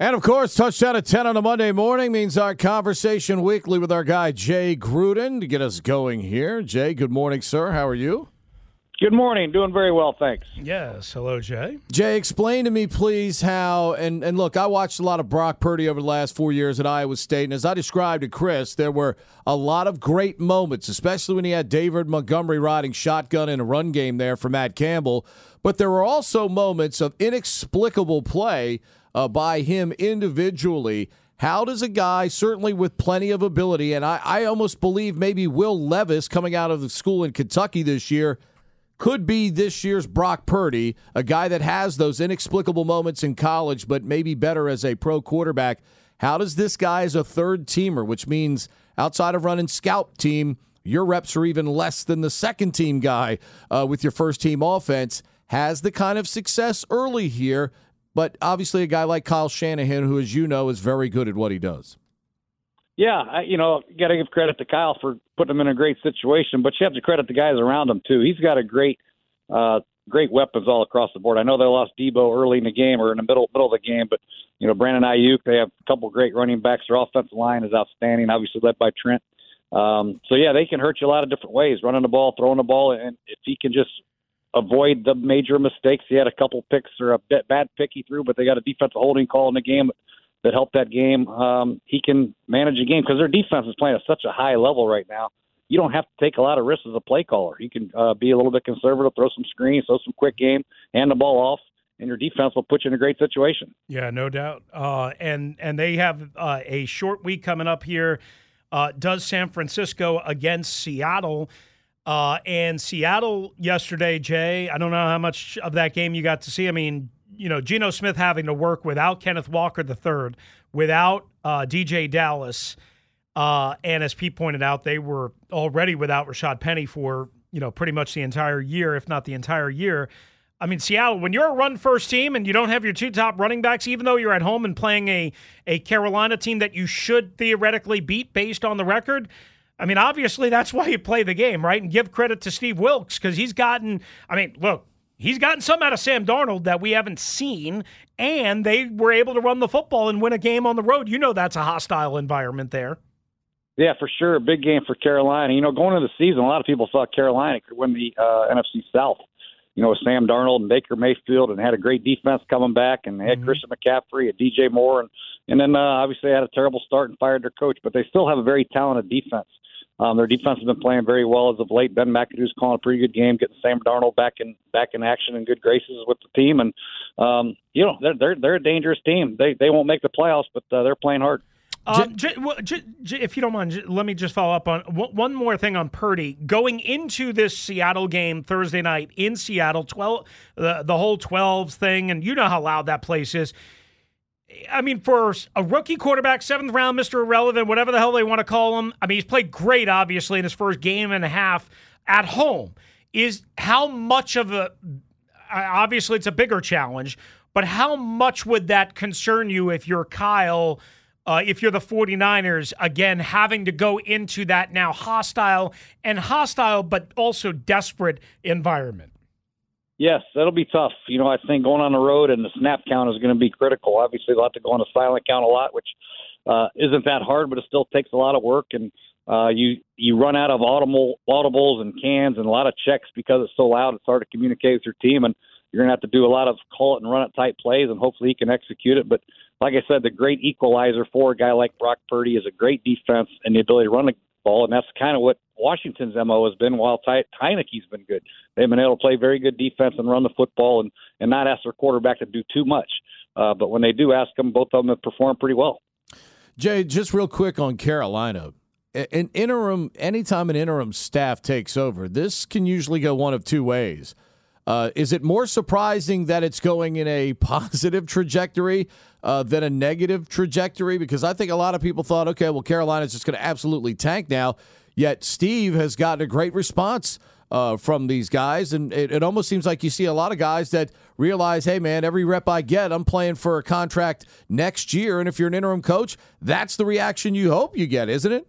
And of course, touchdown at 10 on a Monday morning means our conversation weekly with our guy, Jay Gruden, to get us going here. Jay, good morning, sir. How are you? Good morning. Doing very well, thanks. Yes. Hello, Jay. Jay, explain to me, please, how. And, and look, I watched a lot of Brock Purdy over the last four years at Iowa State. And as I described to Chris, there were a lot of great moments, especially when he had David Montgomery riding shotgun in a run game there for Matt Campbell. But there were also moments of inexplicable play uh, by him individually. How does a guy, certainly with plenty of ability, and I, I almost believe maybe Will Levis coming out of the school in Kentucky this year could be this year's Brock Purdy, a guy that has those inexplicable moments in college, but maybe better as a pro quarterback. How does this guy as a third teamer, which means outside of running scout team, your reps are even less than the second team guy uh, with your first team offense, has the kind of success early here, but obviously a guy like Kyle Shanahan, who, as you know, is very good at what he does. Yeah, I, you know, got to give credit to Kyle for putting him in a great situation, but you have to credit the guys around him too. He's got a great, uh, great weapons all across the board. I know they lost Debo early in the game or in the middle middle of the game, but you know, Brandon Aiyuk, they have a couple great running backs. Their offensive line is outstanding, obviously led by Trent. Um, so yeah, they can hurt you a lot of different ways, running the ball, throwing the ball, and if he can just avoid the major mistakes, he had a couple picks or a bad pick he threw, but they got a defensive holding call in the game that helped that game. Um, he can manage a game because their defense is playing at such a high level right now. You don't have to take a lot of risks as a play caller. You can uh, be a little bit conservative, throw some screens, throw some quick game, hand the ball off, and your defense will put you in a great situation. Yeah, no doubt. Uh, and and they have uh, a short week coming up here. Uh, does San Francisco against Seattle? Uh, and Seattle yesterday, Jay. I don't know how much of that game you got to see. I mean, you know, Geno Smith having to work without Kenneth Walker III, without uh, DeeJay Dallas, uh, and as Pete pointed out, they were already without Rashad Penny for you know pretty much the entire year, if not the entire year. I mean, Seattle, when you're a run first team and you don't have your two top running backs, even though you're at home and playing a, a Carolina team that you should theoretically beat based on the record, I mean, obviously that's why you play the game, right? And give credit to Steve Wilks because he's gotten, I mean, look, he's gotten some out of Sam Darnold that we haven't seen, and they were able to run the football and win a game on the road. You know that's a hostile environment there. Yeah, for sure. A big game for Carolina. You know, going into the season, a lot of people thought Carolina could win the uh, NFC South. You know, with Sam Darnold and Baker Mayfield, and had a great defense coming back, and they had mm-hmm. Christian McCaffrey and DJ Moore, and and then uh, obviously they had a terrible start and fired their coach, but they still have a very talented defense. Um, their defense has been playing very well as of late. Ben McAdoo's calling a pretty good game, getting Sam Darnold back in back in action and good graces with the team. And um, you know they're they're they're a dangerous team. They they won't make the playoffs, but uh, they're playing hard. Um, j- j- j- if you don't mind, let me just follow up on one more thing on Purdy. Going into this Seattle game Thursday night in Seattle, twelve the the whole twelves thing, and you know how loud that place is. I mean, for a rookie quarterback, seventh round, Mr. Irrelevant, whatever the hell they want to call him. I mean, he's played great, obviously, in his first game and a half at home. Is how much of a, obviously, it's a bigger challenge, but how much would that concern you if you're Kyle, uh, if you're the 49ers, again, having to go into that now hostile and hostile, but also desperate environment? Yes, that'll be tough. You know, I think going on the road and the snap count is going to be critical. Obviously, they'll have to go on a silent count a lot, which uh, isn't that hard, but it still takes a lot of work. And uh, you you run out of audible audibles and cans and a lot of checks because it's so loud. It's hard to communicate with your team, and you're going to have to do a lot of call it and run it type plays, and hopefully he can execute it. But like I said, the great equalizer for a guy like Brock Purdy is a great defense and the ability to run the ball, and that's kind of what Washington's mo has been. While Ty- Heinicke's been good, they've been able to play very good defense and run the football, and and not ask their quarterback to do too much. Uh, but when they do ask them, both of them have performed pretty well. Jay, just real quick on Carolina. An interim, anytime an interim staff takes over, this can usually go one of two ways. Uh, is it more surprising that it's going in a positive trajectory uh, than a negative trajectory? Because I think a lot of people thought, okay, well, Carolina's just going to absolutely tank now. Yet Steve has gotten a great response uh, from these guys, and it, it, almost seems like you see a lot of guys that realize, hey, man, every rep I get, I'm playing for a contract next year. And if you're an interim coach, that's the reaction you hope you get, isn't it?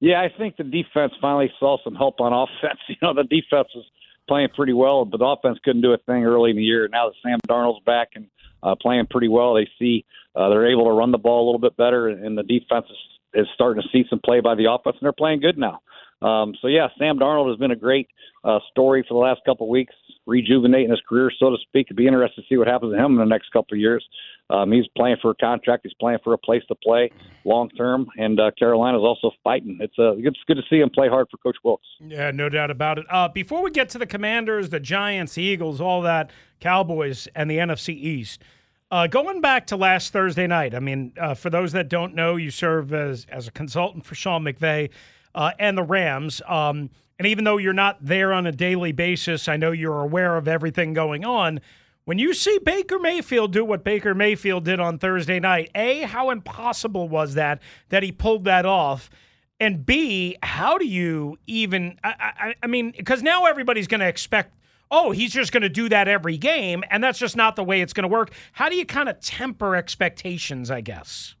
Yeah, I think the defense finally saw some help on offense. You know, the defense was playing pretty well, but the offense couldn't do a thing early in the year. Now that Sam Darnold's back and uh, playing pretty well, they see uh, they're able to run the ball a little bit better, and the defense is, is starting to see some play by the offense, and they're playing good now. Um, so yeah, Sam Darnold has been a great uh, story for the last couple of weeks, rejuvenating his career, so to speak. It'd be interested to see what happens to him in the next couple of years. Um, he's playing for a contract. He's playing for a place to play long term, and uh, Carolina's also fighting. It's uh, it's good to see him play hard for Coach Wilks. Yeah, no doubt about it. Uh, before we get to the Commanders, the Giants, the Eagles, all that, Cowboys, and the NFC East. Uh, going back to last Thursday night, I mean, uh, for those that don't know, you serve as, as a consultant for Sean McVay uh, and the Rams. Um, and even though you're not there on a daily basis, I know you're aware of everything going on. When you see Baker Mayfield do what Baker Mayfield did on Thursday night, A, how impossible was that that he pulled that off? And B, how do you even, I, I, I mean, because now everybody's going to expect, oh, he's just going to do that every game, and that's just not the way it's going to work. How do you kind of temper expectations, I guess?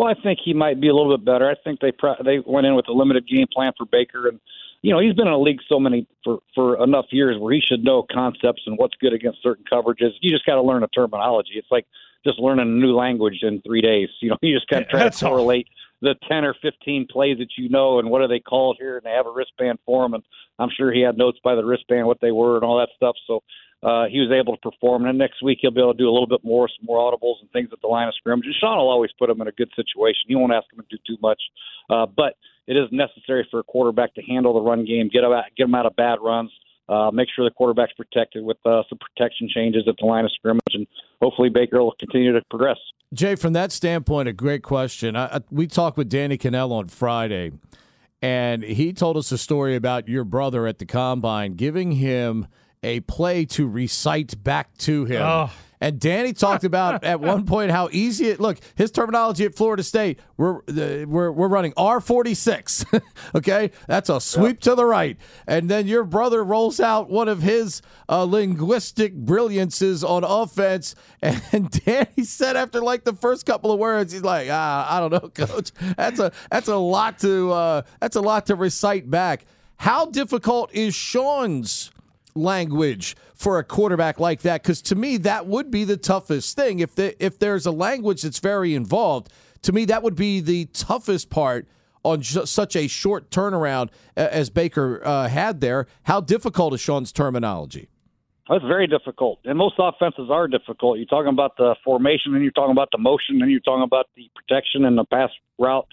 Well, I think he might be a little bit better. I think they pre- they went in with a limited game plan for Baker, and you know he's been in the league so many for for enough years where he should know concepts and what's good against certain coverages. You just got to learn a terminology. It's like just learning a new language in three days. You know, you just got to try to correlate all. the ten or fifteen plays that you know and what are they called here, and they have a wristband for him, and I'm sure he had notes by the wristband what they were and all that stuff. So uh, he was able to perform. And then next week he'll be able to do a little bit more, some more audibles and things at the line of scrimmage. And Sean will always put him in a good situation. He won't ask him to do too much, uh, but it is necessary for a quarterback to handle the run game, get out, get him out of bad runs. Uh, make sure the quarterback's protected with uh, some protection changes at the line of scrimmage, and hopefully Baker will continue to progress. Jay, from that standpoint, a great question. I, I, we talked with Danny Kanell on Friday, and he told us a story about your brother at the combine giving him – a play to recite back to him. Oh. And Danny talked about at one point how easy it. Look, his terminology at Florida State. We're we're we're running R forty six. Okay, that's a sweep yep. to the right, and then your brother rolls out one of his uh, linguistic brilliances on offense. And Danny said after like the first couple of words, he's like, ah, I don't know, coach. That's a that's a lot to uh, that's a lot to recite back. How difficult is Sean's? Language for a quarterback like that because to me that would be the toughest thing. If the, if there's a language that's very involved to me that would be the toughest part on such a short turnaround as Baker uh, had there. How difficult is Sean's terminology? That's very difficult and most offenses are difficult. You're talking about the formation and you're talking about the motion and you're talking about the protection and the pass route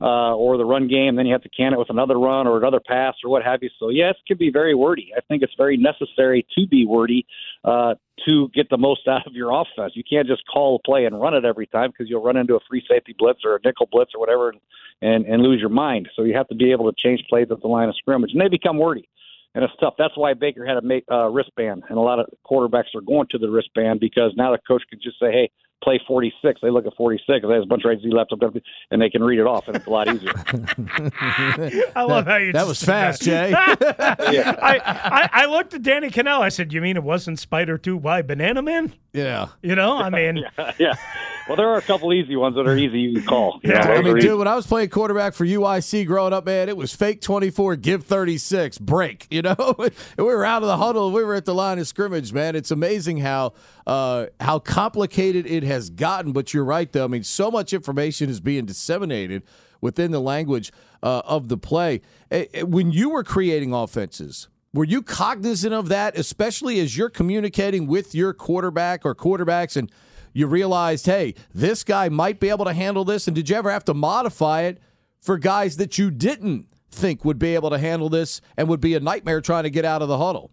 uh, or the run game. Then you have to can it with another run or another pass or what have you. So yes, it can be very wordy. I think it's very necessary to be wordy uh, to get the most out of your offense. You can't just call a play and run it every time because you'll run into a free safety blitz or a nickel blitz or whatever and, and and lose your mind. So you have to be able to change plays at the line of scrimmage, and they become wordy and it's tough. That's why Baker had a uh, wristband, and a lot of quarterbacks are going to the wristband because now the coach can just say, "Hey, play 46." They look at 46, there's a bunch of rights he left up, and they can read it off, and it's a lot easier. I love how you. That was fast, Jay. yeah. I, I, I looked at Danny Kanell. I said, "You mean it wasn't Spider Two Y Banana Man?" Yeah. You know, I mean, yeah, yeah. Well, there are a couple easy ones that are easy you can call. You yeah, know, I mean, dude, when I was playing quarterback for UIC growing up, man, it was fake 24, give 36, break. You know, and we were out of the huddle, we were at the line of scrimmage, man. It's amazing how uh, how complicated it has gotten. But you're right, though. I mean, so much information is being disseminated within the language uh, of the play. When you were creating offenses, were you cognizant of that, especially as you're communicating with your quarterback or quarterbacks and you realized, hey, this guy might be able to handle this? And did you ever have to modify it for guys that you didn't think would be able to handle this and would be a nightmare trying to get out of the huddle?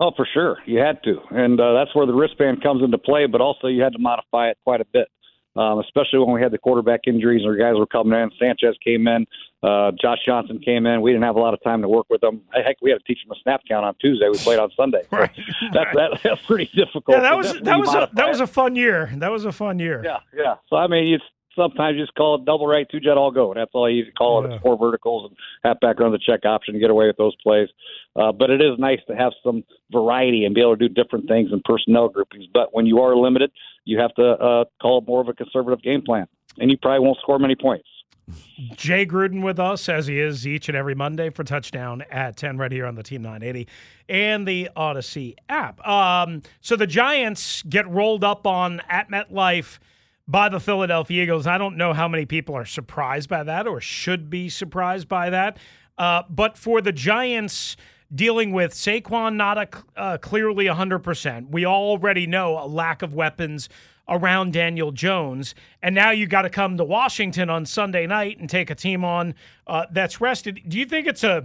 Oh, for sure. You had to. And uh, that's where the wristband comes into play, but also you had to modify it quite a bit um, especially when we had the quarterback injuries and our guys were coming in. Sanchez came in, uh, Josh Johnson came in. We didn't have a lot of time to work with them. Heck, we had to teach them a snap count on Tuesday. We played on Sunday. right. That, that, that's pretty difficult. Yeah, that was that was a, that was a fun year. That was a fun year. Yeah, yeah. So I mean, it's sometimes you just call it double right, two jet, all go. That's all you call it. Yeah. It's four verticals and half back run the check option, to get away with those plays. Uh, but it is nice to have some variety and be able to do different things in personnel groupings. But when you are limited, you have to uh, call it more of a conservative game plan, and you probably won't score many points. Jay Gruden with us, as he is each and every Monday for touchdown at 10 right here on the Team 980 and the Audacy app. Um, so the Giants get rolled up on at MetLife by the Philadelphia Eagles. I don't know how many people are surprised by that or should be surprised by that. Uh, but for the Giants dealing with Saquon not a, uh, clearly 100%, we already know a lack of weapons around Daniel Jones. And now you got to come to Washington on Sunday night and take a team on uh, that's rested. Do you think it's a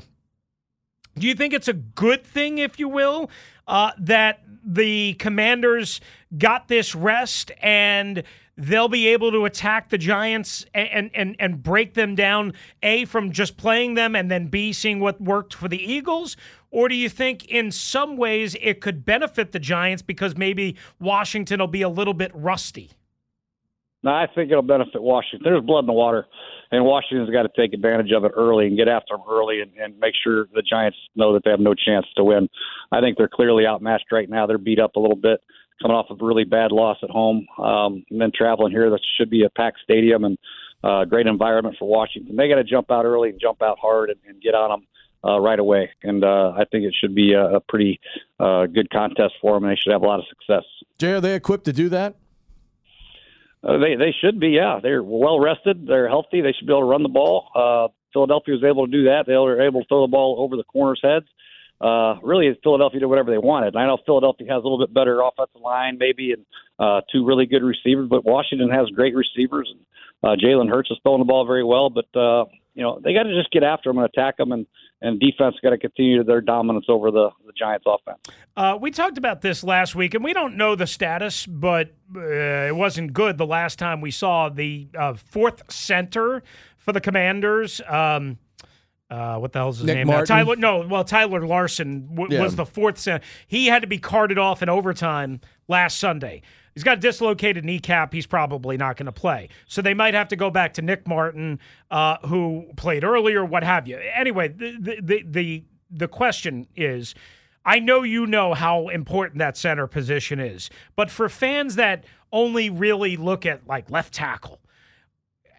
do you think it's a good thing, if you will, uh, that the Commanders got this rest and they'll be able to attack the Giants and and and break them down? A from just playing them, and then B seeing what worked for the Eagles. Or do you think in some ways it could benefit the Giants because maybe Washington will be a little bit rusty? No, I think it'll benefit Washington. There's blood in the water, and Washington's got to take advantage of it early and get after them early and, and make sure the Giants know that they have no chance to win. I think they're clearly outmatched right now. They're beat up a little bit, coming off of a really bad loss at home, um, and then traveling here. That should be a packed stadium and uh, great environment for Washington. They got to jump out early and jump out hard and, and get on them uh, right away. And uh, I think it should be a, a pretty uh, good contest for them, and they should have a lot of success. Jay, are they equipped to do that? Uh, they they should be. Yeah, they're well rested. They're healthy. They should be able to run the ball. Uh, Philadelphia was able to do that. They were able to throw the ball over the corners' heads. Uh, really, Philadelphia did whatever they wanted. And I know Philadelphia has a little bit better offensive line, maybe, and uh, two really good receivers. But Washington has great receivers. And uh, Jalen Hurts is throwing the ball very well. But uh, you know they got to just get after them and attack them and and defense got to continue their dominance over the, the Giants offense. Uh, we talked about this last week, and we don't know the status, but uh, it wasn't good the last time we saw the uh, fourth center for the Commanders. Um, uh, what the hell's his Nick name? Martin? Now? Tyler, no, well, Tyler Larsen w- Yeah. was the fourth center. He had to be carted off in overtime last Sunday. He's got a dislocated kneecap. He's probably not going to play. So they might have to go back to Nick Martin, uh, who played earlier, what have you. Anyway, the the the the, the question is. I know you know how important that center position is, but for fans that only really look at like left tackle,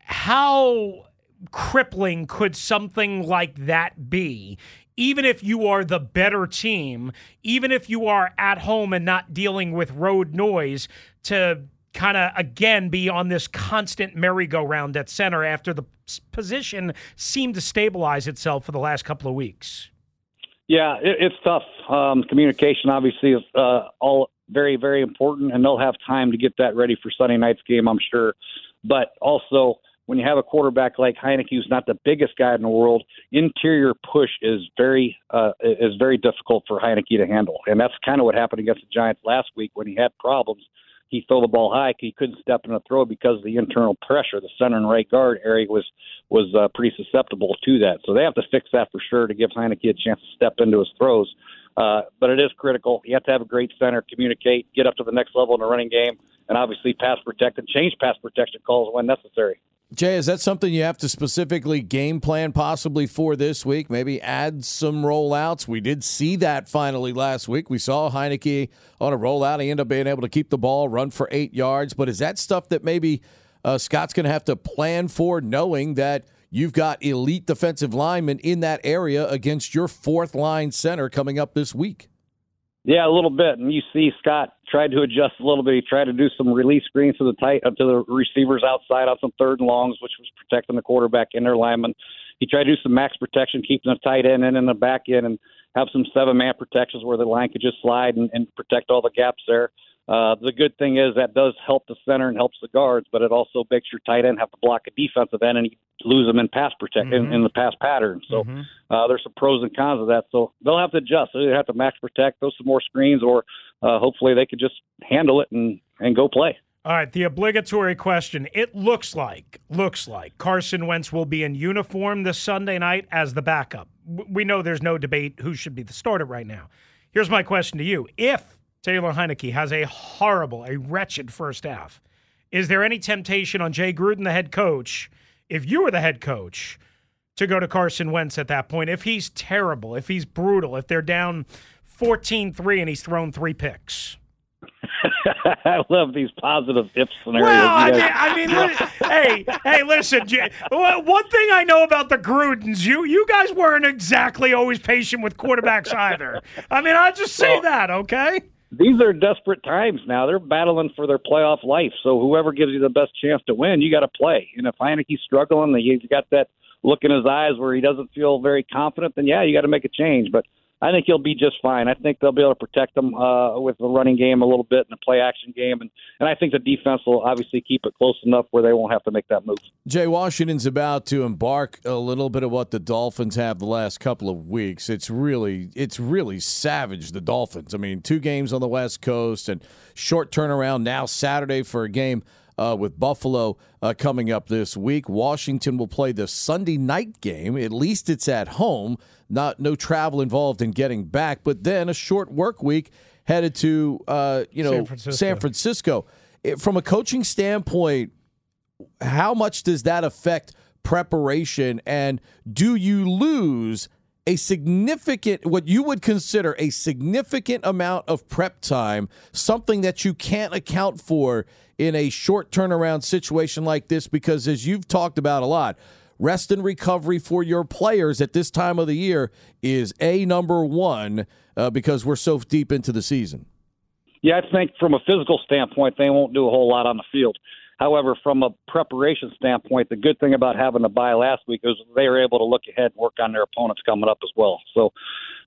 how crippling could something like that be? Even if you are the better team, even if you are at home and not dealing with road noise, to kind of again be on this constant merry-go-round at center after the position seemed to stabilize itself for the last couple of weeks. Yeah, it, it's tough. Um, communication obviously is uh, all very, very important, and they'll have time to get that ready for Sunday night's game, I'm sure. But also, when you have a quarterback like Heinicke, who's not the biggest guy in the world, interior push is very uh, is very difficult for Heinicke to handle, and that's kind of what happened against the Giants last week when he had problems. He throw the ball high, he couldn't step in a throw because of the internal pressure. The center and right guard area was was uh, pretty susceptible to that, so they have to fix that for sure to give Heinicke a chance to step into his throws. Uh, but it is critical. You have to have a great center, communicate, get up to the next level in the running game, and obviously pass protect and change pass protection calls when necessary. Jay, is that something you have to specifically game plan possibly for this week? Maybe add some rollouts. We did see that finally last week. We saw Heinicke on a rollout. He ended up being able to keep the ball, run for eight yards. But is that stuff that maybe uh, Scott's going to have to plan for, knowing that you've got elite defensive linemen in that area against your fourth line center coming up this week? Yeah, a little bit. And you see Scott tried to adjust a little bit. He tried to do some release screens to the tight uh, to the receivers outside on some third and longs, which was protecting the quarterback and their linemen. He tried to do some max protection, keeping the tight end in and the back end, and have some seven man protections where the line could just slide and, and protect all the gaps there. Uh, the good thing is that does help the center and helps the guards, but it also makes your tight end have to block a defensive end and you lose them in pass protect in, in the pass pattern. So uh, there's some pros and cons of that. So they'll have to adjust. They have to max protect, throw some more screens, or uh, hopefully they could just handle it and and go play. All right, the obligatory question. It looks like looks like Carson Wentz will be in uniform this Sunday night as the backup. We know there's no debate who should be the starter right now. Here's my question to you. If Taylor Heinicke has a horrible, a wretched first half, is there any temptation on Jay Gruden, the head coach, if you were the head coach, to go to Carson Wentz at that point? If he's terrible, if he's brutal, if they're down 14 3 and he's thrown three picks? I love these positive if scenarios. Well, I mean, I mean, li- hey, hey, listen. J- one thing I know about the Grudens, you you guys weren't exactly always patient with quarterbacks either. I mean, I'll just say Well- that, okay? These are desperate times now. They're battling for their playoff life. So whoever gives you the best chance to win, you got to play. And if Heinicke's struggling, he's got that look in his eyes where he doesn't feel very confident, then yeah, you got to make a change. But I think he'll be just fine. I think they'll be able to protect him uh, with the running game a little bit and the play action game, and and I think the defense will obviously keep it close enough where they won't have to make that move. Jay Washington's about to embark a little bit of what the Dolphins have the last couple of weeks. It's really it's really savage the Dolphins. I mean, two games on the West Coast and short turnaround now Saturday for a game uh, with Buffalo uh, coming up this week. Washington will play the Sunday night game. At least it's at home. Not no travel involved in getting back, but then a short work week headed to uh, you know San Francisco. San Francisco. It- from a coaching standpoint, how much does that affect preparation and do you lose a significant what you would consider a significant amount of prep time something that you can't account for in a short turnaround situation like this because as you've talked about a lot rest and recovery for your players at this time of the year is a number one uh, because we're so deep into the season Yeah, I think from a physical standpoint, they won't do a whole lot on the field. However, from a preparation standpoint, the good thing about having the bye last week is they were able to look ahead and work on their opponents coming up as well. So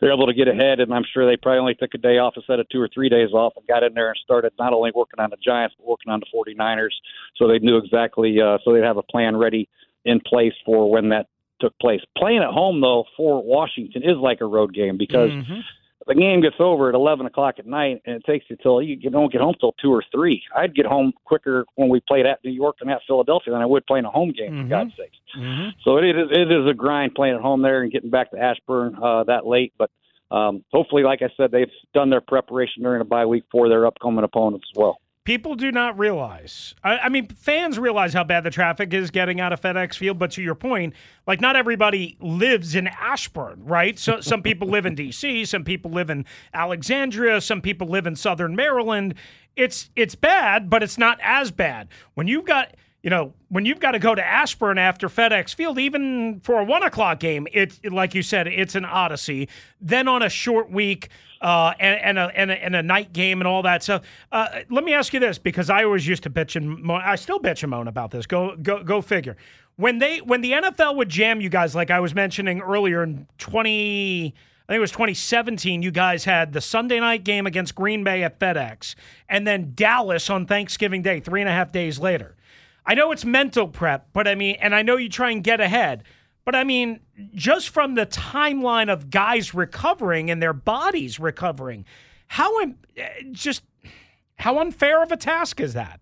they're able to get ahead, and I'm sure they probably only took a day off instead of two or three days off and got in there and started not only working on the Giants, but working on the 49ers. So they knew exactly, uh, so they'd have a plan ready in place for when that took place. Playing at home, though, for Washington is like a road game because Mhm. The game gets over at 11 o'clock at night and it takes you till you don't get home till 2 or 3 i'd get home quicker when we played at new york and at philadelphia than i would playing a home game Mhm. for god's sakes Mhm. so it is it is a grind playing at home there and getting back to ashburn uh, that late but um, hopefully like i said they've done their preparation during a bye week for their upcoming opponents as well People do not realize. I, I mean, fans realize how bad the traffic is getting out of FedEx Field, but to your point, like not everybody lives in Ashburn, right? So some people live in D.C., some people live in Alexandria, some people live in Southern Maryland. It's it's bad, but it's not as bad when you've got you know, when you've got to go to Ashburn after FedEx Field, even for a one o'clock game, it's like you said, it's an odyssey. Then on a short week uh, and, and, a, and, a, and a night game and all that stuff. Uh, let me ask you this, because I always used to bitch and moan. I still bitch and moan about this. Go go go figure. When they when the NFL would jam you guys, like I was mentioning earlier in twenty. I think it was 2017. You guys had the Sunday night game against Green Bay at FedEx, and then Dallas on Thanksgiving Day, three and a half days later. I know it's mental prep, but I mean, and I know you try and get ahead, but I mean, just from the timeline of guys recovering and their bodies recovering, how eh, just how unfair of a task is that?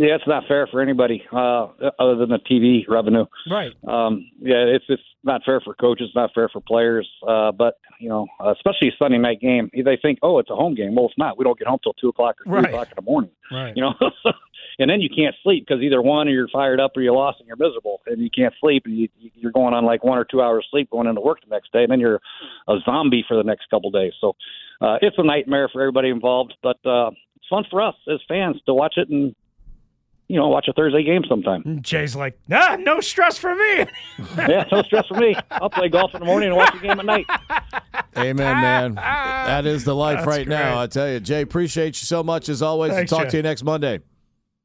yeah it's not fair for anybody uh, other than the tv revenue Right. um, yeah, it's it's not fair for coaches, not fair for players. Uh, but you know, especially a Sunday night game, they think, oh, it's a home game. Well, it's not. We don't get home till two o'clock or three Right. o'clock in the morning. Right. You know, and then you can't sleep because either one, or you're fired up, or you're lost and you're miserable, and you can't sleep, and you, you're going on like one or two hours sleep going into work the next day, and then you're a zombie for the next couple days. So uh, it's a nightmare for everybody involved, but uh, it's fun for us as fans to watch it and you know watch a Thursday game sometime. Jay's like, ah, no stress for me. yeah, no stress for me. I'll play golf in the morning and watch the game at night. Amen, man. That is the life That's right now. I tell you, Jay, appreciate you so much as always. Thanks, talk Jay. to you next Monday.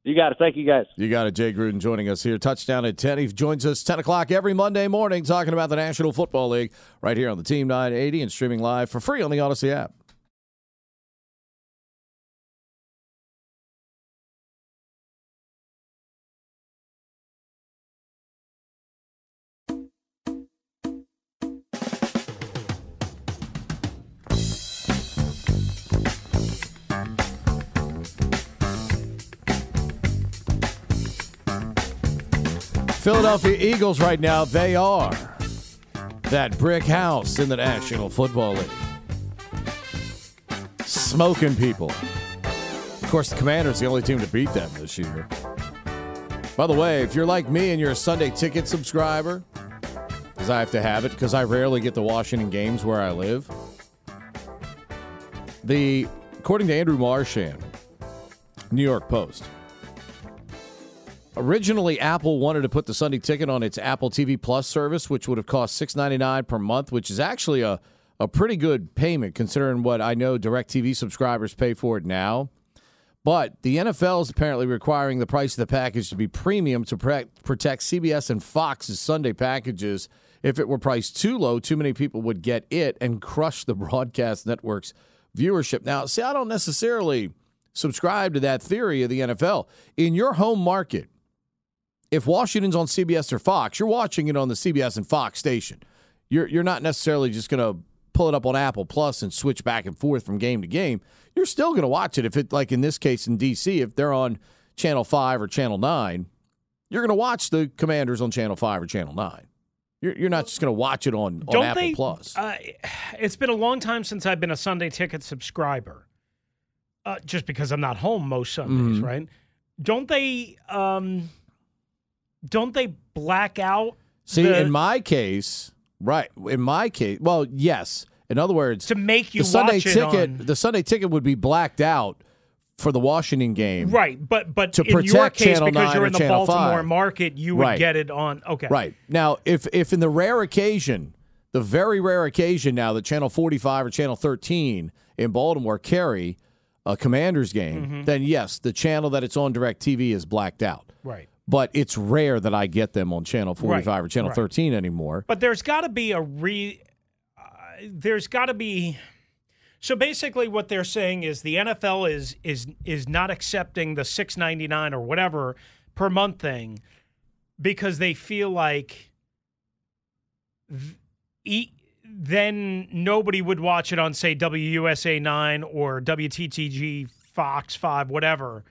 You got it. Thank you, guys. You got it, Jay Gruden joining us here. Touchdown at 10. He joins us 10 o'clock every Monday morning talking about the National Football League right here on the Team 980 and streaming live for free on the Audacy app. Philadelphia Eagles right now, they are that brick house in the National Football League. Smoking people. Of course, the Commanders the only team to beat them this year. By the way, if you're like me and you're a Sunday ticket subscriber, because I have to have it because I rarely get the Washington games where I live. The according to Andrew Marchand, New York Post. Originally, Apple wanted to put the Sunday ticket on its Apple TV Plus service, which would have cost $6.99 per month, which is actually a, a pretty good payment considering what I know DirecTV subscribers pay for it now. But the NFL is apparently requiring the price of the package to be premium to protect CBS and Fox's Sunday packages. If it were priced too low, too many people would get it and crush the broadcast network's viewership. Now, see, I don't necessarily subscribe to that theory of the NFL. In your home market, if Washington's on CBS or Fox, you're watching it on the CBS and Fox station. You're you're not necessarily just going to pull it up on Apple Plus and switch back and forth from game to game. You're still going to watch it if it like in this case in DC if they're on channel 5 or channel 9, you're going to watch the Commanders on channel 5 or channel 9. You're, you're not just going to watch it on, on Apple they, Plus. Uh, it's been a long time since I've been a Sunday ticket subscriber. Uh, just because I'm not home most Sundays, mm-hmm. right? Don't they um, don't they black out? See, the, in my case, right? In my case, well, yes. In other words, to make you the Sunday ticket, on, the Sunday ticket would be blacked out for the Washington game, right? But but to in protect your case, Channel because you're in the Channel Baltimore 5. market, you would right. get it on. Okay, right now, if if in the rare occasion, the very rare occasion now that Channel 45 or Channel 13 in Baltimore carry a Commanders game, mm-hmm. then yes, the channel that it's on DirecTV is blacked out. Right but it's rare that I get them on channel 45 right, or channel right. 13 anymore. But there's got to be a re uh, there's got to be so basically what they're saying is the NFL is is is not accepting the 6.99 or whatever per month thing because they feel like th- then nobody would watch it on say WUSA 9 or WTTG Fox 5 whatever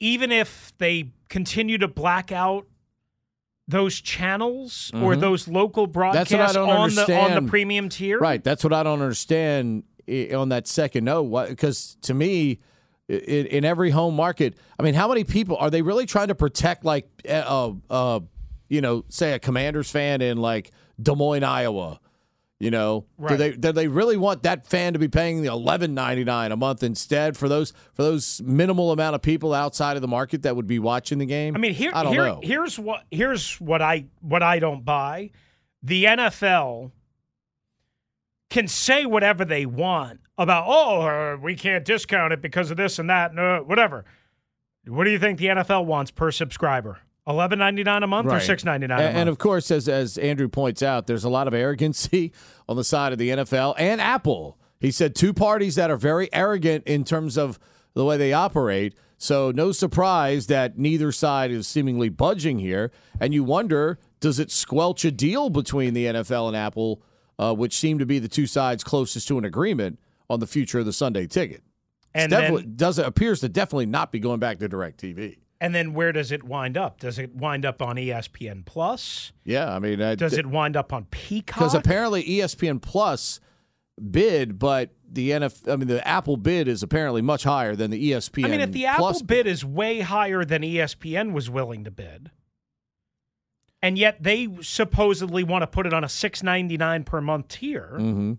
even if they continue to black out those channels mm-hmm. or those local broadcasts on understand. the on the premium tier? Right. That's what I don't understand on that second note. Because to me, in, in, every home market, I mean, how many people are they really trying to protect? Like, uh, uh, you know, say a Commanders fan in like Des Moines, Iowa, you know, right. do they do they really want that fan to be paying the eleven ninety nine a month instead for those for those minimal amount of people outside of the market that would be watching the game? I mean, here, I don't here, know. here's what here's what I what I don't buy. The NFL can say whatever they want about oh uh, we can't discount it because of this and that and uh, whatever. What do you think the NFL wants per subscriber? Eleven ninety nine a month right. or six ninety nine. And, and of course, as as Andrew points out, there's a lot of arrogancy on the side of the NFL and Apple. He said two parties that are very arrogant in terms of the way they operate. So no surprise that neither side is seemingly budging here. And you wonder, does it squelch a deal between the NFL and Apple, uh, which seem to be the two sides closest to an agreement on the future of the Sunday ticket? And then, does it appears to definitely not be going back to DirecTV. And then where does it wind up? Does it wind up on ESPN Plus? Yeah, I mean, uh, does it wind up on Peacock? Because apparently ESPN Plus bid, but the NFL, I mean, the Apple bid is apparently much higher than the ESPN. I mean, if the Apple bid is way higher than ESPN was willing to bid, and yet they supposedly want to put it on a six ninety nine per month tier. Mm-hmm.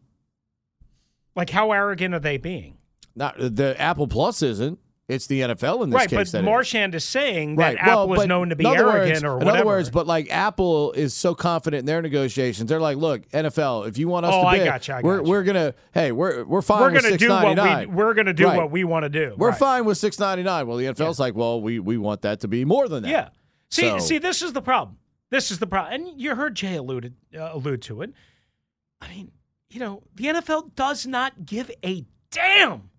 Like, how arrogant are they being? Not the Apple Plus isn't. It's the NFL in this right, case. Right, but Marchand is, is saying that right. Apple well, is known to be arrogant words, or whatever. In other words, but like Apple is so confident in their negotiations, they're like, "Look, NFL, if you want us oh, to bid, I got you, I we're we're gonna hey, we're we're fine we're gonna do what we we're gonna do right. what we want to do. We're right. fine with six ninety nine. Well, the NFL's yeah. like, well, we we want that to be more than that. Yeah. See, so, see, this is the problem. This is the problem, and you heard Jay alluded uh, allude to it. I mean, you know, the NFL does not give a damn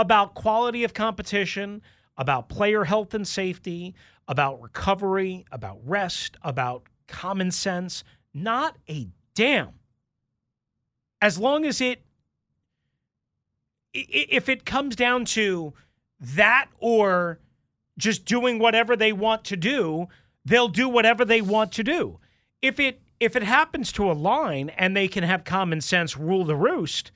about quality of competition, about player health and safety, about recovery, about rest, about common sense. Not a damn. As long as it, if it comes down to that or just doing whatever they want to do, they'll do whatever they want to do. If it if it happens to align and they can have common sense rule the roost,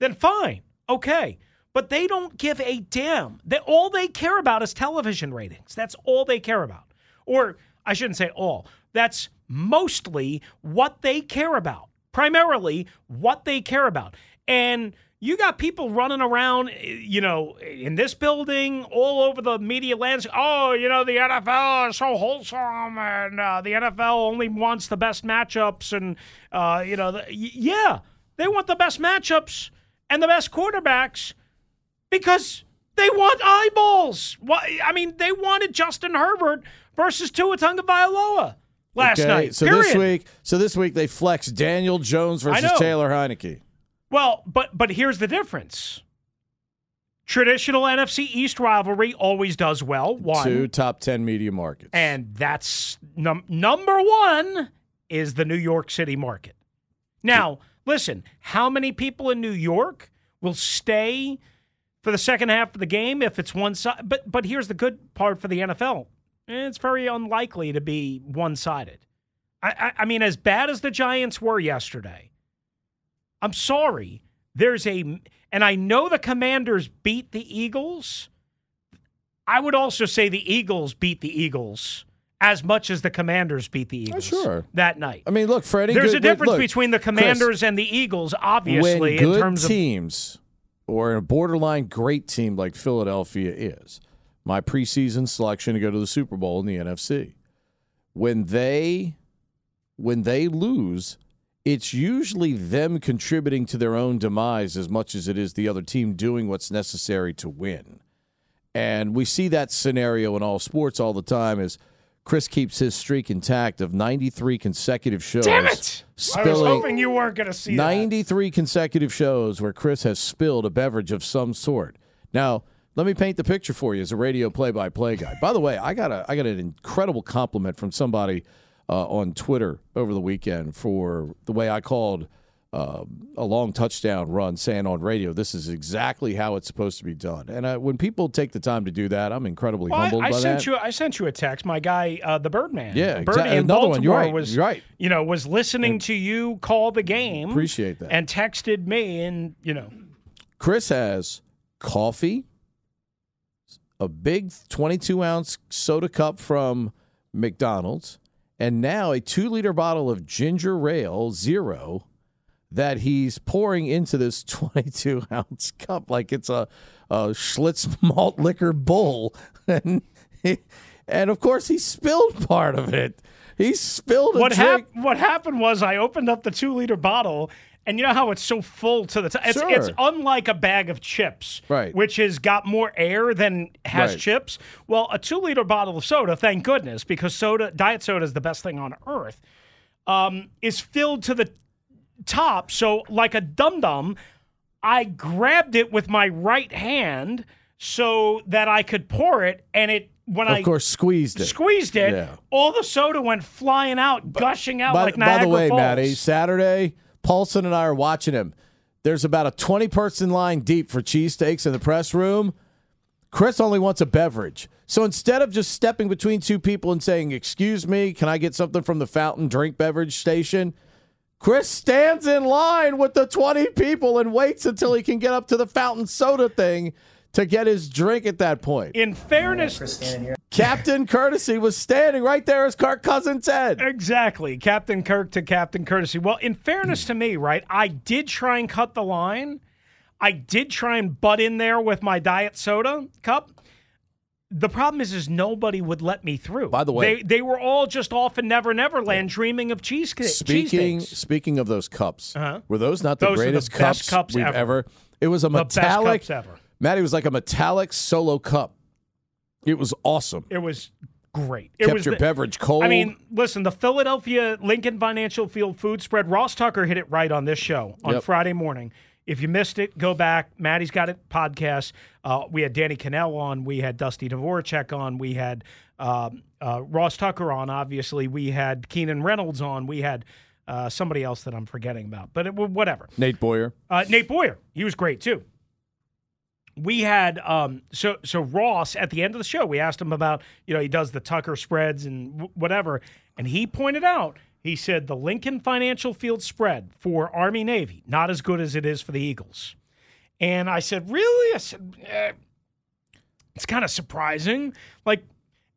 then fine. Okay but they don't give a damn. They, all they care about is television ratings. That's all they care about. Or I shouldn't say all. That's mostly what they care about. Primarily what they care about. And You got people running around, you know, in this building, all over the media landscape. Oh, you know, the NFL is so wholesome, and uh, the NFL only wants the best matchups, and uh, you know, the, yeah, they want the best matchups and the best quarterbacks because they want eyeballs. I mean, they wanted Justin Herbert versus Tua Tagovailoa last okay, night. So period. this week, so this week they flex Daniel Jones versus Taylor Heinicke. Well, but but here's the difference. Traditional NFC East rivalry always does well. One, two top ten media markets, and that's num- number one is the New York City market. Now, listen, how many people in New York will stay for the second half of the game if it's one side? But but here's the good part for the NFL: it's very unlikely to be one sided. I, I, I mean, as bad as the Giants were yesterday, I'm sorry. There's a, and I know the Commanders beat the Eagles. I would also say the Eagles beat the Eagles as much as the Commanders beat the Eagles. Oh, sure. That night. I mean, look, Freddie. There's good, a difference look, between the Commanders Chris, and the Eagles, obviously, in terms of teams or a borderline great team like Philadelphia is. My preseason selection to go to the Super Bowl in the NFC. When they when they lose, it's usually them contributing to their own demise as much as it is the other team doing what's necessary to win. And we see that scenario in all sports all the time as Chris keeps his streak intact of 93 consecutive shows. Damn it! I was hoping you weren't going to see 93 that. consecutive shows where Chris has spilled a beverage of some sort. Now, let me paint the picture for you as a radio play-by-play guy. By the way, I got a I got an incredible compliment from somebody – uh, on Twitter over the weekend for the way I called uh, a long touchdown run, saying on radio, "This is exactly how it's supposed to be done." And uh, when people take the time to do that, I'm incredibly well, humbled I, I by sent that. You, I sent you a text. My guy, uh, the Birdman, yeah, in Another Baltimore one. You're right. was You're right. You know, was listening and to you call the game. Appreciate that. And texted me, and you know, Chris has coffee, a big 22 ounce soda cup from McDonald's and now a two liter bottle of ginger ale zero that he's pouring into this 22 ounce cup like it's a, a Schlitz malt liquor bowl. And, he, and of course, he spilled part of it. He spilled what, hap- what happened was I opened up the two liter bottle and you know how it's so full to the top? It's, sure. it's unlike a bag of chips, right. which has got more air than has right. chips. Well, a two liter bottle of soda, thank goodness, because soda, diet soda is the best thing on earth, um, is filled to the top. So, like a dum dum, I grabbed it with my right hand so that I could pour it, and it when of I of course squeezed it, squeezed it, yeah. all the soda went flying out, but, gushing out by, like Niagara By the way, Falls. Maddie, Saturday Paulson and I are watching him. There's about a 20 person line deep for cheesesteaks in the press room. Chris only wants a beverage. So instead of just stepping between two people and saying, Excuse me, can I get something from the fountain drink beverage station? Chris stands in line with the 20 people and waits until he can get up to the fountain soda thing to get his drink at that point. In fairness, Captain Courtesy was standing right there as Kirk Cousins said. Exactly. Captain Kirk to Captain Courtesy. Well, in fairness to me, right, I did try and cut the line. I did try and butt in there with my diet soda cup. The problem is, is nobody would let me through. By the way, they, they were all just off in Never Never Land, dreaming of cheesecake. Speaking speaking of those cups, uh-huh. were those not the those greatest the cups, cups, we've ever. ever? It was a metallic. the best cups ever. Maddie was like a metallic solo cup. It was awesome. It was great. It Kept was your the, beverage cold. I mean, listen, the Philadelphia Lincoln Financial Field food spread. Ross Tucker hit it right on this show on Yep. Friday morning. If you missed it, go back. Maddie's got it podcast. Uh, we had Danny Kanell on. We had Dusty Dvorak on. We had um, uh, Ross Tucker on. Obviously, we had Keenan Reynolds on. We had uh, somebody else that I'm forgetting about. But it, whatever. Nate Boyer. Uh, Nate Boyer, he was great too. We had um, so so Ross at the end of the show. We asked him about you know he does the Tucker spreads and w- whatever, and he pointed out he said the Lincoln Financial Field spread for Army Navy not as good as it is for the Eagles, and I said really I said eh, it's kind of surprising like.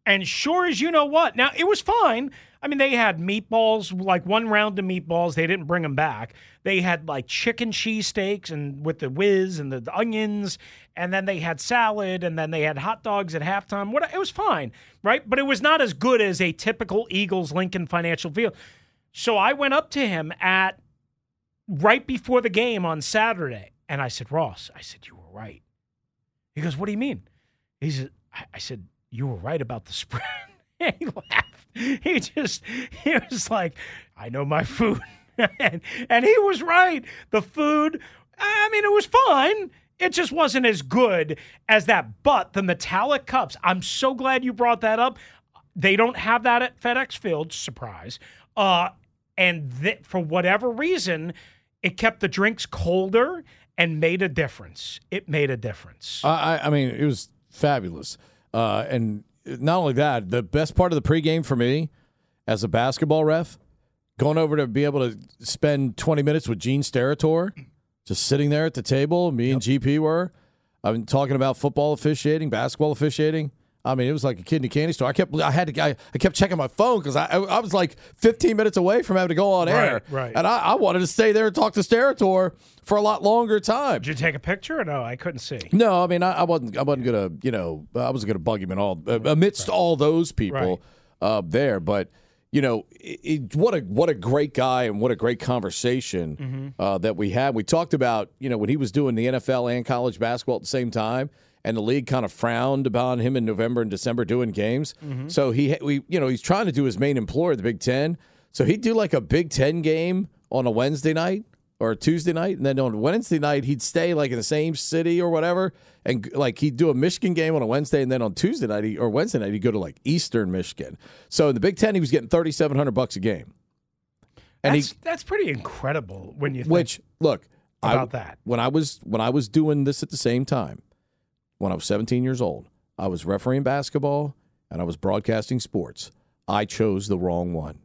And sure as you know what, now it was fine. I mean, they had meatballs, like one round of meatballs. They didn't bring them back. They had like chicken cheesesteaks and with the whiz and the, the onions, and then they had salad, and then they had hot dogs at halftime. What it was fine, right? But it was not as good as a typical Eagles Lincoln Financial Field. So I went up to him at right before the game on Saturday, and I said, Ross, I said you were right. He goes, What do you mean? He said, I, said you were right about the spread. he laughed. He just he was like, I know my food. and, and he was right. The food, I mean, it was fine. It just wasn't as good as that. But the metallic cups, I'm so glad you brought that up. They don't have that at FedEx Field, surprise. Uh, and th- for whatever reason, it kept the drinks colder and made a difference. It made a difference. I, I mean, it was fabulous. Uh, and not only that, the best part of the pregame for me as a basketball ref, going over to be able to spend 20 minutes with Gene Steratore, just sitting there at the table. Me and GP were. I've been talking about football officiating, basketball officiating. I mean, it was like a kid in a candy store. I kept, I had to, I, I kept checking my phone because I, I was like 15 minutes away from having to go on air, Right, right. And I, I wanted to stay there and talk to Steratore for a lot longer time. Did you take a picture or no? I couldn't see. No, I mean, I, I wasn't. I wasn't gonna. You know, I wasn't gonna bug him at all uh, amidst all those people uh, there. But you know, it, it- what a what a great guy and what a great conversation uh, that we had. We talked about you know when he was doing the NFL and college basketball at the same time. And the league kind of frowned upon him in November and December doing games. Mm-hmm. So he, we, you know, he's trying to do his main employer, the Big Ten. So he'd do like a Big Ten game on a Wednesday night or a Tuesday night, and then on Wednesday night he'd stay like in the same city or whatever, and like he'd do a Michigan game on a Wednesday, and then on Tuesday night he, or Wednesday night he'd go to like Eastern Michigan. So in the Big Ten he was getting thirty seven hundred bucks a game, and That's, he that's pretty incredible when you think which look I- about that. when I was when I was doing this at the same time, when I was 17 years old, I was refereeing basketball and I was broadcasting sports. I chose the wrong one.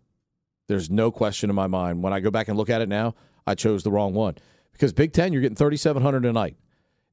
There's no question in my mind. When I go back and look at it now, I chose the wrong one because Big Ten you're getting 3,700 a night.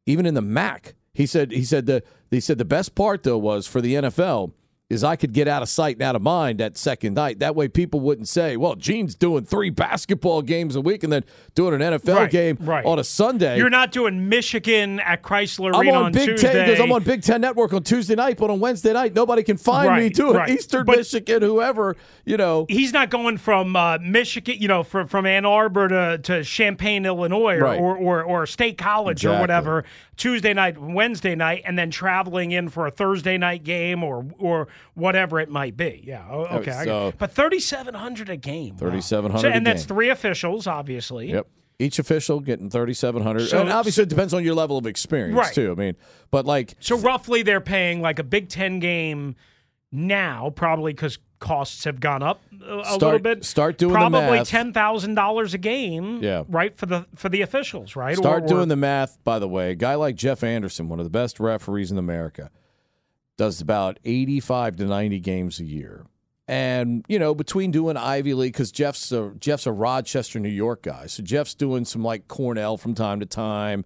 Even in the MAC, he said he said the he said the best part though was for the NFL is I could get out of sight and out of mind that second night. That way people wouldn't say, "Well, Gene's doing three basketball games a week and then doing an NFL Right, game right. on a Sunday." You're not doing Michigan at Crisler I'm Arena on Big Tuesday. Ten because I'm on Big Ten Network on Tuesday night, but on Wednesday night nobody can find me doing right. Eastern But- Michigan, whoever you know. He's not going from uh, Michigan, you know, from, from Ann Arbor to, to Champaign, Illinois, or, Right. or, or, or State College or whatever, Tuesday night, Wednesday night, and then traveling in for a Thursday night game or or whatever it might be. Yeah, oh, okay. I so- but thirty seven hundred a game. wow. 3,700 So- a and that's game. three officials, obviously. Yep. Each official getting 3,700. So- and obviously, it depends on your level of experience, Right. too. I mean, but like, So roughly, they're paying like a Big Ten game now, probably because costs have gone up a, Start- little bit. start doing probably math. ten thousand dollars a game. Yeah. right for the for the officials, right? start Or- or- doing the math, by the way. A guy like Jeff Anderson, one of the best referees in America, does about 85 to 90 games a year. And, you know, between doing Ivy League, because Jeff's a, Jeff's a Rochester, New York guy. So Jeff's doing some like Cornell from time to time,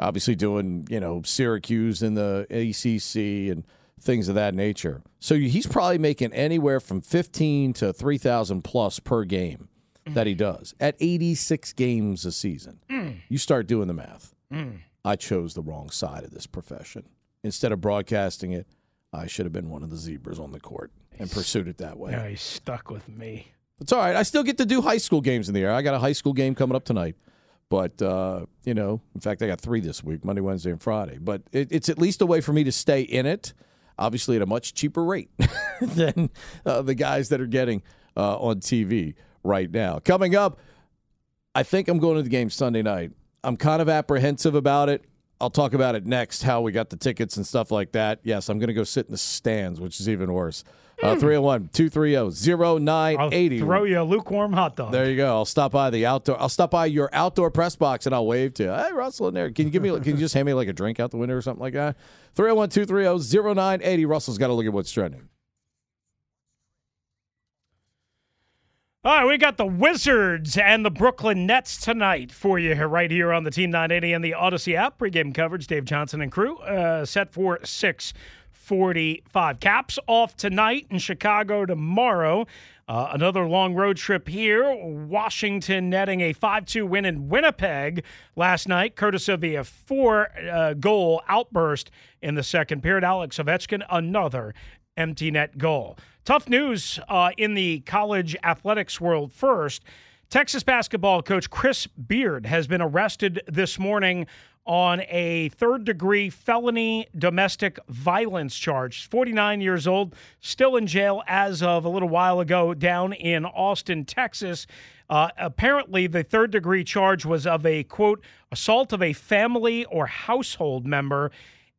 obviously doing, you know, Syracuse in the ACC and things of that nature. So he's probably making anywhere from 15 to 3,000 plus per game that he mm. does at 86 games a season. Mm. You start doing the math. Mm. I chose the wrong side of this profession. Instead of broadcasting it, I should have been one of the zebras on the court and pursued it that way. Yeah, he's stuck with me. It's all right. I still get to do high school games in the air. I got a high school game coming up tonight. But, uh, you know, in fact, I got three this week Monday, Wednesday, and Friday. But it, it's at least a way for me to stay in it, obviously at a much cheaper rate than uh, the guys that are getting uh, on TV right now. Coming up, I think I'm going to the game Sunday night. I'm kind of apprehensive about it. I'll talk about it next, how we got the tickets and stuff like that. Yes, I'm going to go sit in the stands, which is even worse. Uh, 301 230 I'll 0980. throw you a lukewarm hot dog. There you go. I'll stop by the outdoor. I'll stop by your outdoor press box and I'll wave to you. Hey, Russell in there. Can you give me? Can you just hand me like a drink out the window or something like that? 301 230 0980. Russell's got to look at what's trending. All right, we got the Wizards and the Brooklyn Nets tonight for you right here on the Team 980 and the Audacy app. Pre-game coverage, Dave Johnson and crew, uh, set for 6 45. Caps off tonight in Chicago tomorrow. Uh, another long road trip here. Washington netting a 5 2 win in Winnipeg last night, courtesy of a four uh, goal outburst in the second period. Alex Ovechkin, another empty net goal. Tough news uh, in the college athletics world first. Texas basketball coach Chris Beard has been arrested this morning on a third degree felony domestic violence charge. 49 years old, still in jail as of a little while ago down in Austin, Texas. Uh, apparently, the third degree charge was of a quote, assault of a family or household member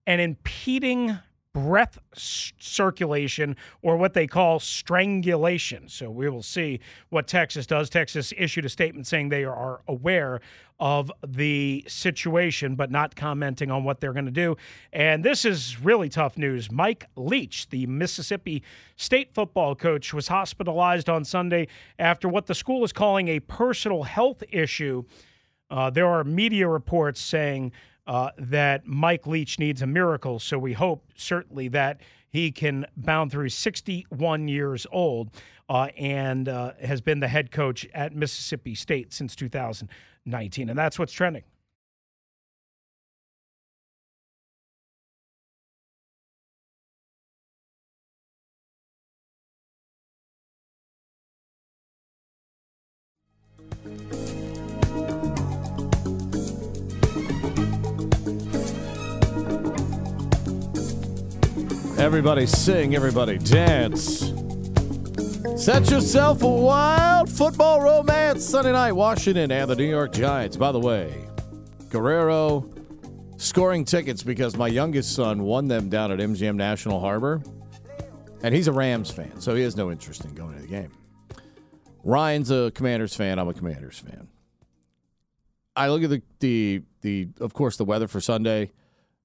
and impeding breath circulation or what they call strangulation. So we will see what Texas does. Texas issued a statement saying they are aware of the situation, but not commenting on what they're going to do. And this is really tough news. Mike Leach, the Mississippi State football coach, was hospitalized on Sunday after what the school is calling a personal health issue. Uh, there are media reports saying uh, that Mike Leach needs a miracle. So we hope certainly that he can bound through 61 years old uh, and uh, has been the head coach at Mississippi State since 2019. And that's what's trending. Everybody sing, everybody dance. Set yourself a wild football romance Sunday night, Washington and the New York Giants. By the way, Guerrero scoring tickets because my youngest son won them down at MGM National Harbor. And he's a Rams fan, so he has no interest in going to the game. Ryan's a Commanders fan. I'm a Commanders fan. I look at the the the of course the weather for Sunday.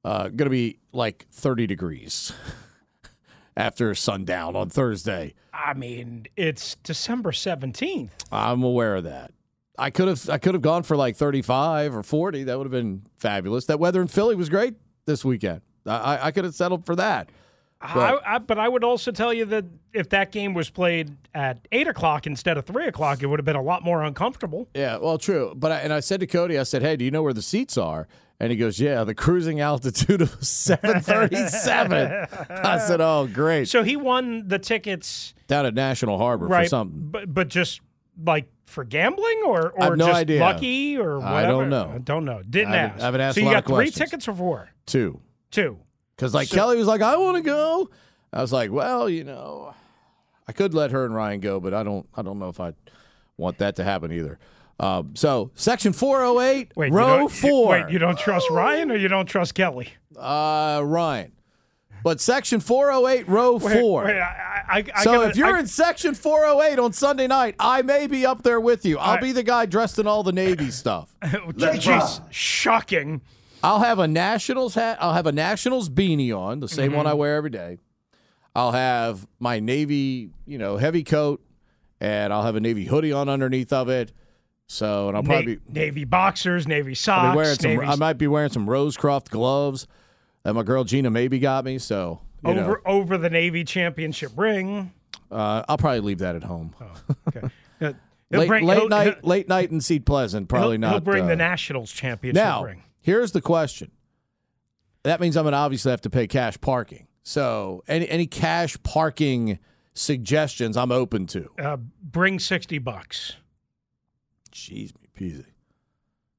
Uh, going to be like 30 degrees. after sundown on Thursday. I mean, it's December 17th. I'm aware of that. I could have I could have gone for like 35 or 40. That would have been fabulous. That weather in Philly was great this weekend. I, I could have settled for that. But I, I, but I would also tell you that if that game was played at eight o'clock instead of three o'clock, it would have been a lot more uncomfortable. Yeah, well, true. But I, and I said to Cody, I said, "Hey, do you know where the seats are?" And he goes, "Yeah, the cruising altitude of 737." I said, "Oh, great." So he won the tickets down at National Harbor right, for something, but but just like for gambling or or no just idea. lucky or whatever. I don't know. I don't know. Didn't I ask. I haven't asked. So you got three tickets or four? Two. Two. Because like So- Kelly was like, "I want to go." I was like, "Well, you know, I could let her and Ryan go, but I don't. I don't know if I want that to happen either." Um, so, section 408, Wait, you row four. wait, you don't trust Ryan or you don't trust Kelly? uh, Ryan. But section 408, row Wait, four. wait, I, I, I so gotta- if you're in section 408 on Sunday night, I may be up there with you. I'll be the guy dressed in all the Navy stuff. Jeez, shocking. I'll have a Nationals hat. I'll have a Nationals beanie on, the same Mm-hmm. one I wear every day. I'll have my Navy, you know, heavy coat, and I'll have a Navy hoodie on underneath of it. So, and I'll probably be, Navy boxers, Navy socks, some. I might be wearing some Rosecroft gloves that my girl Gina maybe got me. So, you over know, over the Navy championship ring. uh, I'll probably leave that at home. Okay. Uh, late bring- late night, late night in Seat Pleasant. Probably he'll, not. He'll bring uh, the Nationals championship Now, ring. Here's the question. That means I'm going to obviously have to pay cash parking. So, any any cash parking suggestions, I'm open to. Uh, bring sixty bucks. Jeez, me peasy.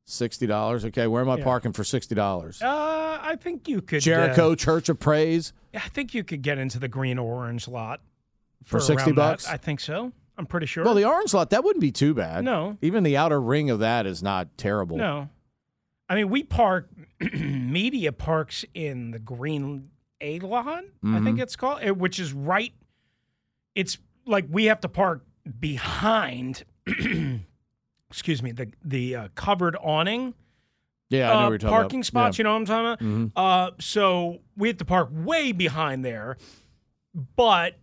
Sixty dollars. Okay, where am I Yeah. parking for sixty dollars? Uh, I think you could. Jericho uh, Church of Praise. I think you could get into the green orange lot For 60 that. bucks? I think so. I'm pretty sure. Well, the orange lot that wouldn't be too bad. No. even the outer ring of that is not terrible. no, I mean we park media parks in the green A lot. I Mm-hmm. think it's called, which is right. It's like we have to park behind. excuse me, the the uh, covered awning. Yeah, I know uh, what you're talking parking about. spots. Yeah. You know what I'm talking about? Uh, so we have to park way behind there, but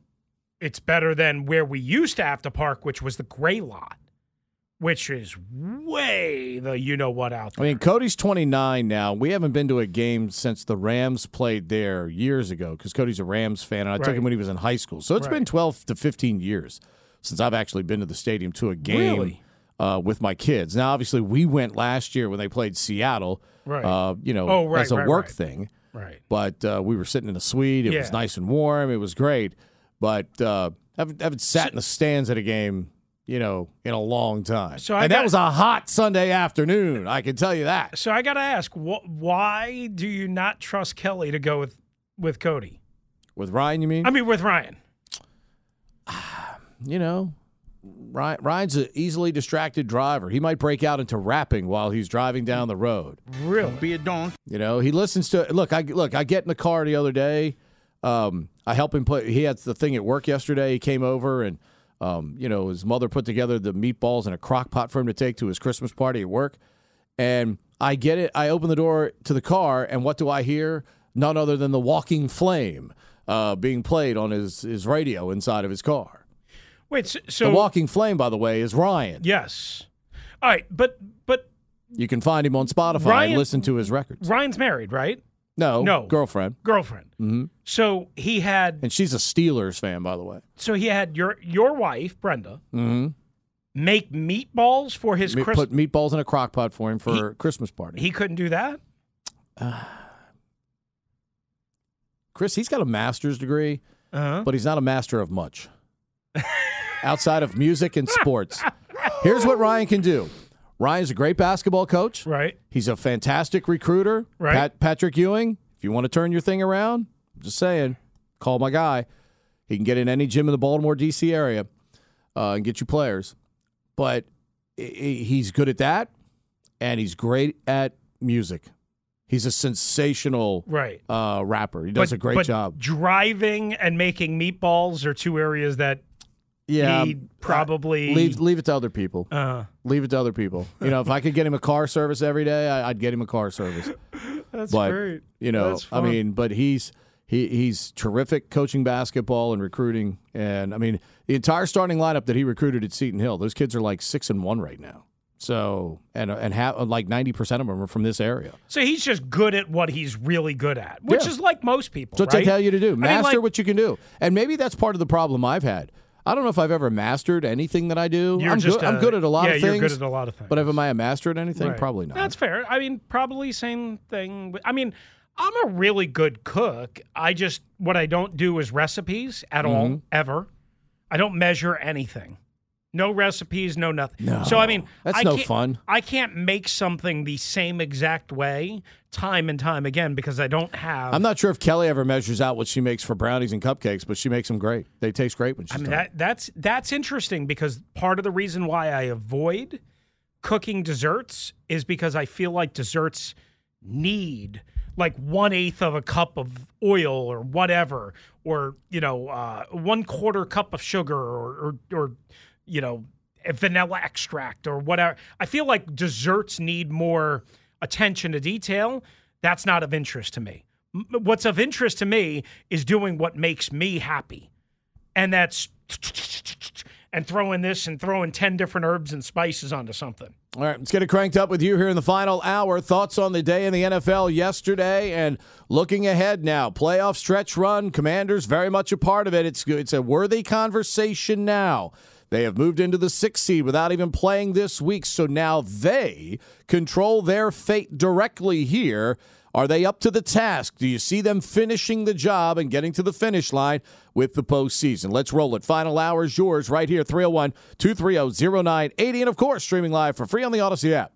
it's better than where we used to have to park, which was the gray lot, which is way the you know what out there. I mean, Cody's 29 now. We haven't been to a game since the Rams played there years ago because Cody's a Rams fan, and I took him when he was in high school. So it's Right. been 12 to 15 years since I've actually been to the stadium to a game Really? uh, with my kids. Now, obviously, we went last year when they played Seattle, Right. uh, you know, Oh, right, as a right, work right. thing. right. But uh, we were sitting in a suite. It was nice and warm. It was great. But uh, haven't, haven't sat in the stands at a game, you know, in a long time. So I and that got- was a hot Sunday afternoon. I can tell you that. So I got to ask, wh- why do you not trust Kelly to go with with Cody? With Ryan, you mean? I mean, with Ryan. you know, Ryan, Ryan's an easily distracted driver. He might break out into rapping while he's driving down the road. Really? Be a don. You know, he listens to look. I look. I get in the car the other day. Um, I help him put. He had the thing at work yesterday. He came over and, um, you know, his mother put together the meatballs in a crock pot for him to take to his Christmas party at work. And I get it. I open the door to the car, and what do I hear? None other than the Walking Flame uh, being played on his his radio inside of his car. Wait. So, The Walking Flame, by the way, is Ryan. yes. All right, but but You can find him on Spotify Ryan- and listen to his records. Ryan's married, right? No, No. girlfriend, Girlfriend. Mhm. So he had and she's a Steelers fan, by the way. so he had your your wife Brenda Mm-hmm. make meatballs for his Me- Christmas. put meatballs in a crock pot for him for a Christmas party. He couldn't do that. Chris, he's got a master's degree, Uh-huh. but he's not a master of much outside of music and sports. Here's what Ryan can do. Ryan's a great basketball coach. Right. He's a fantastic recruiter. Right. Pat, Patrick Ewing, if you want to turn your thing around, I'm just saying, call my guy. He can get in any gym in the Baltimore, D.C. area uh, and get you players. But he's good at that, and he's great at music. He's a sensational Right. uh, rapper. He does But- a great but job. Driving and making meatballs are two areas that Yeah, he probably leave leave it to other people. Uh, Leave it to other people. You know, if I could get him a car service every day, I, I'd get him a car service. that's But, great. You know, I mean, but he's he he's terrific coaching basketball and recruiting, and I mean the entire starting lineup that he recruited at Seton Hill. Those kids are like six and one right now. So and and have like ninety percent of them are from this area. So he's just good at what he's really good at, which Yeah. is like most people. So what right? they tell you to do, mean, master like- what you can do, and maybe that's part of the problem I've had. I don't know if I've ever mastered anything that I do. You're I'm just good. I'm good at a lot yeah, of things. you're good at a lot of things. But have I mastered anything? Right. Probably not. That's fair. I mean, probably same thing. I mean, I'm a really good cook. I just what I don't do is recipes at Mm-hmm. all ever. I don't measure anything. No recipes, no nothing. So I mean, that's I no can't- fun. I can't make something the same exact way time and time again because I don't have. I'm not sure if Kelly ever measures out what she makes for brownies and cupcakes, but she makes them great. They taste great when she's I mean done. that that's that's interesting because part of the reason why I avoid cooking desserts is because I feel like desserts need like one eighth of a cup of oil or whatever, or you know, uh, one quarter cup of sugar or, or or you know, vanilla extract or whatever. I feel like desserts need more attention to detail. That's not of interest to me. What's of interest to me is doing what makes me happy and that's and throwing this and throwing 10 different herbs and spices onto something. All right, let's get it cranked up with you here in the final hour. Thoughts on the day in the NFL yesterday and looking ahead now. Playoff stretch run. Commanders very much a part of it. It's it's a worthy conversation now. They have moved into the sixth seed without even playing this week, so now they control their fate directly here. Are they up to the task? Do you see them finishing the job and getting to the finish line with the postseason? Let's roll it. Final hour is yours right here, 301 230 0980. And of course, streaming live for free on the Audacy app.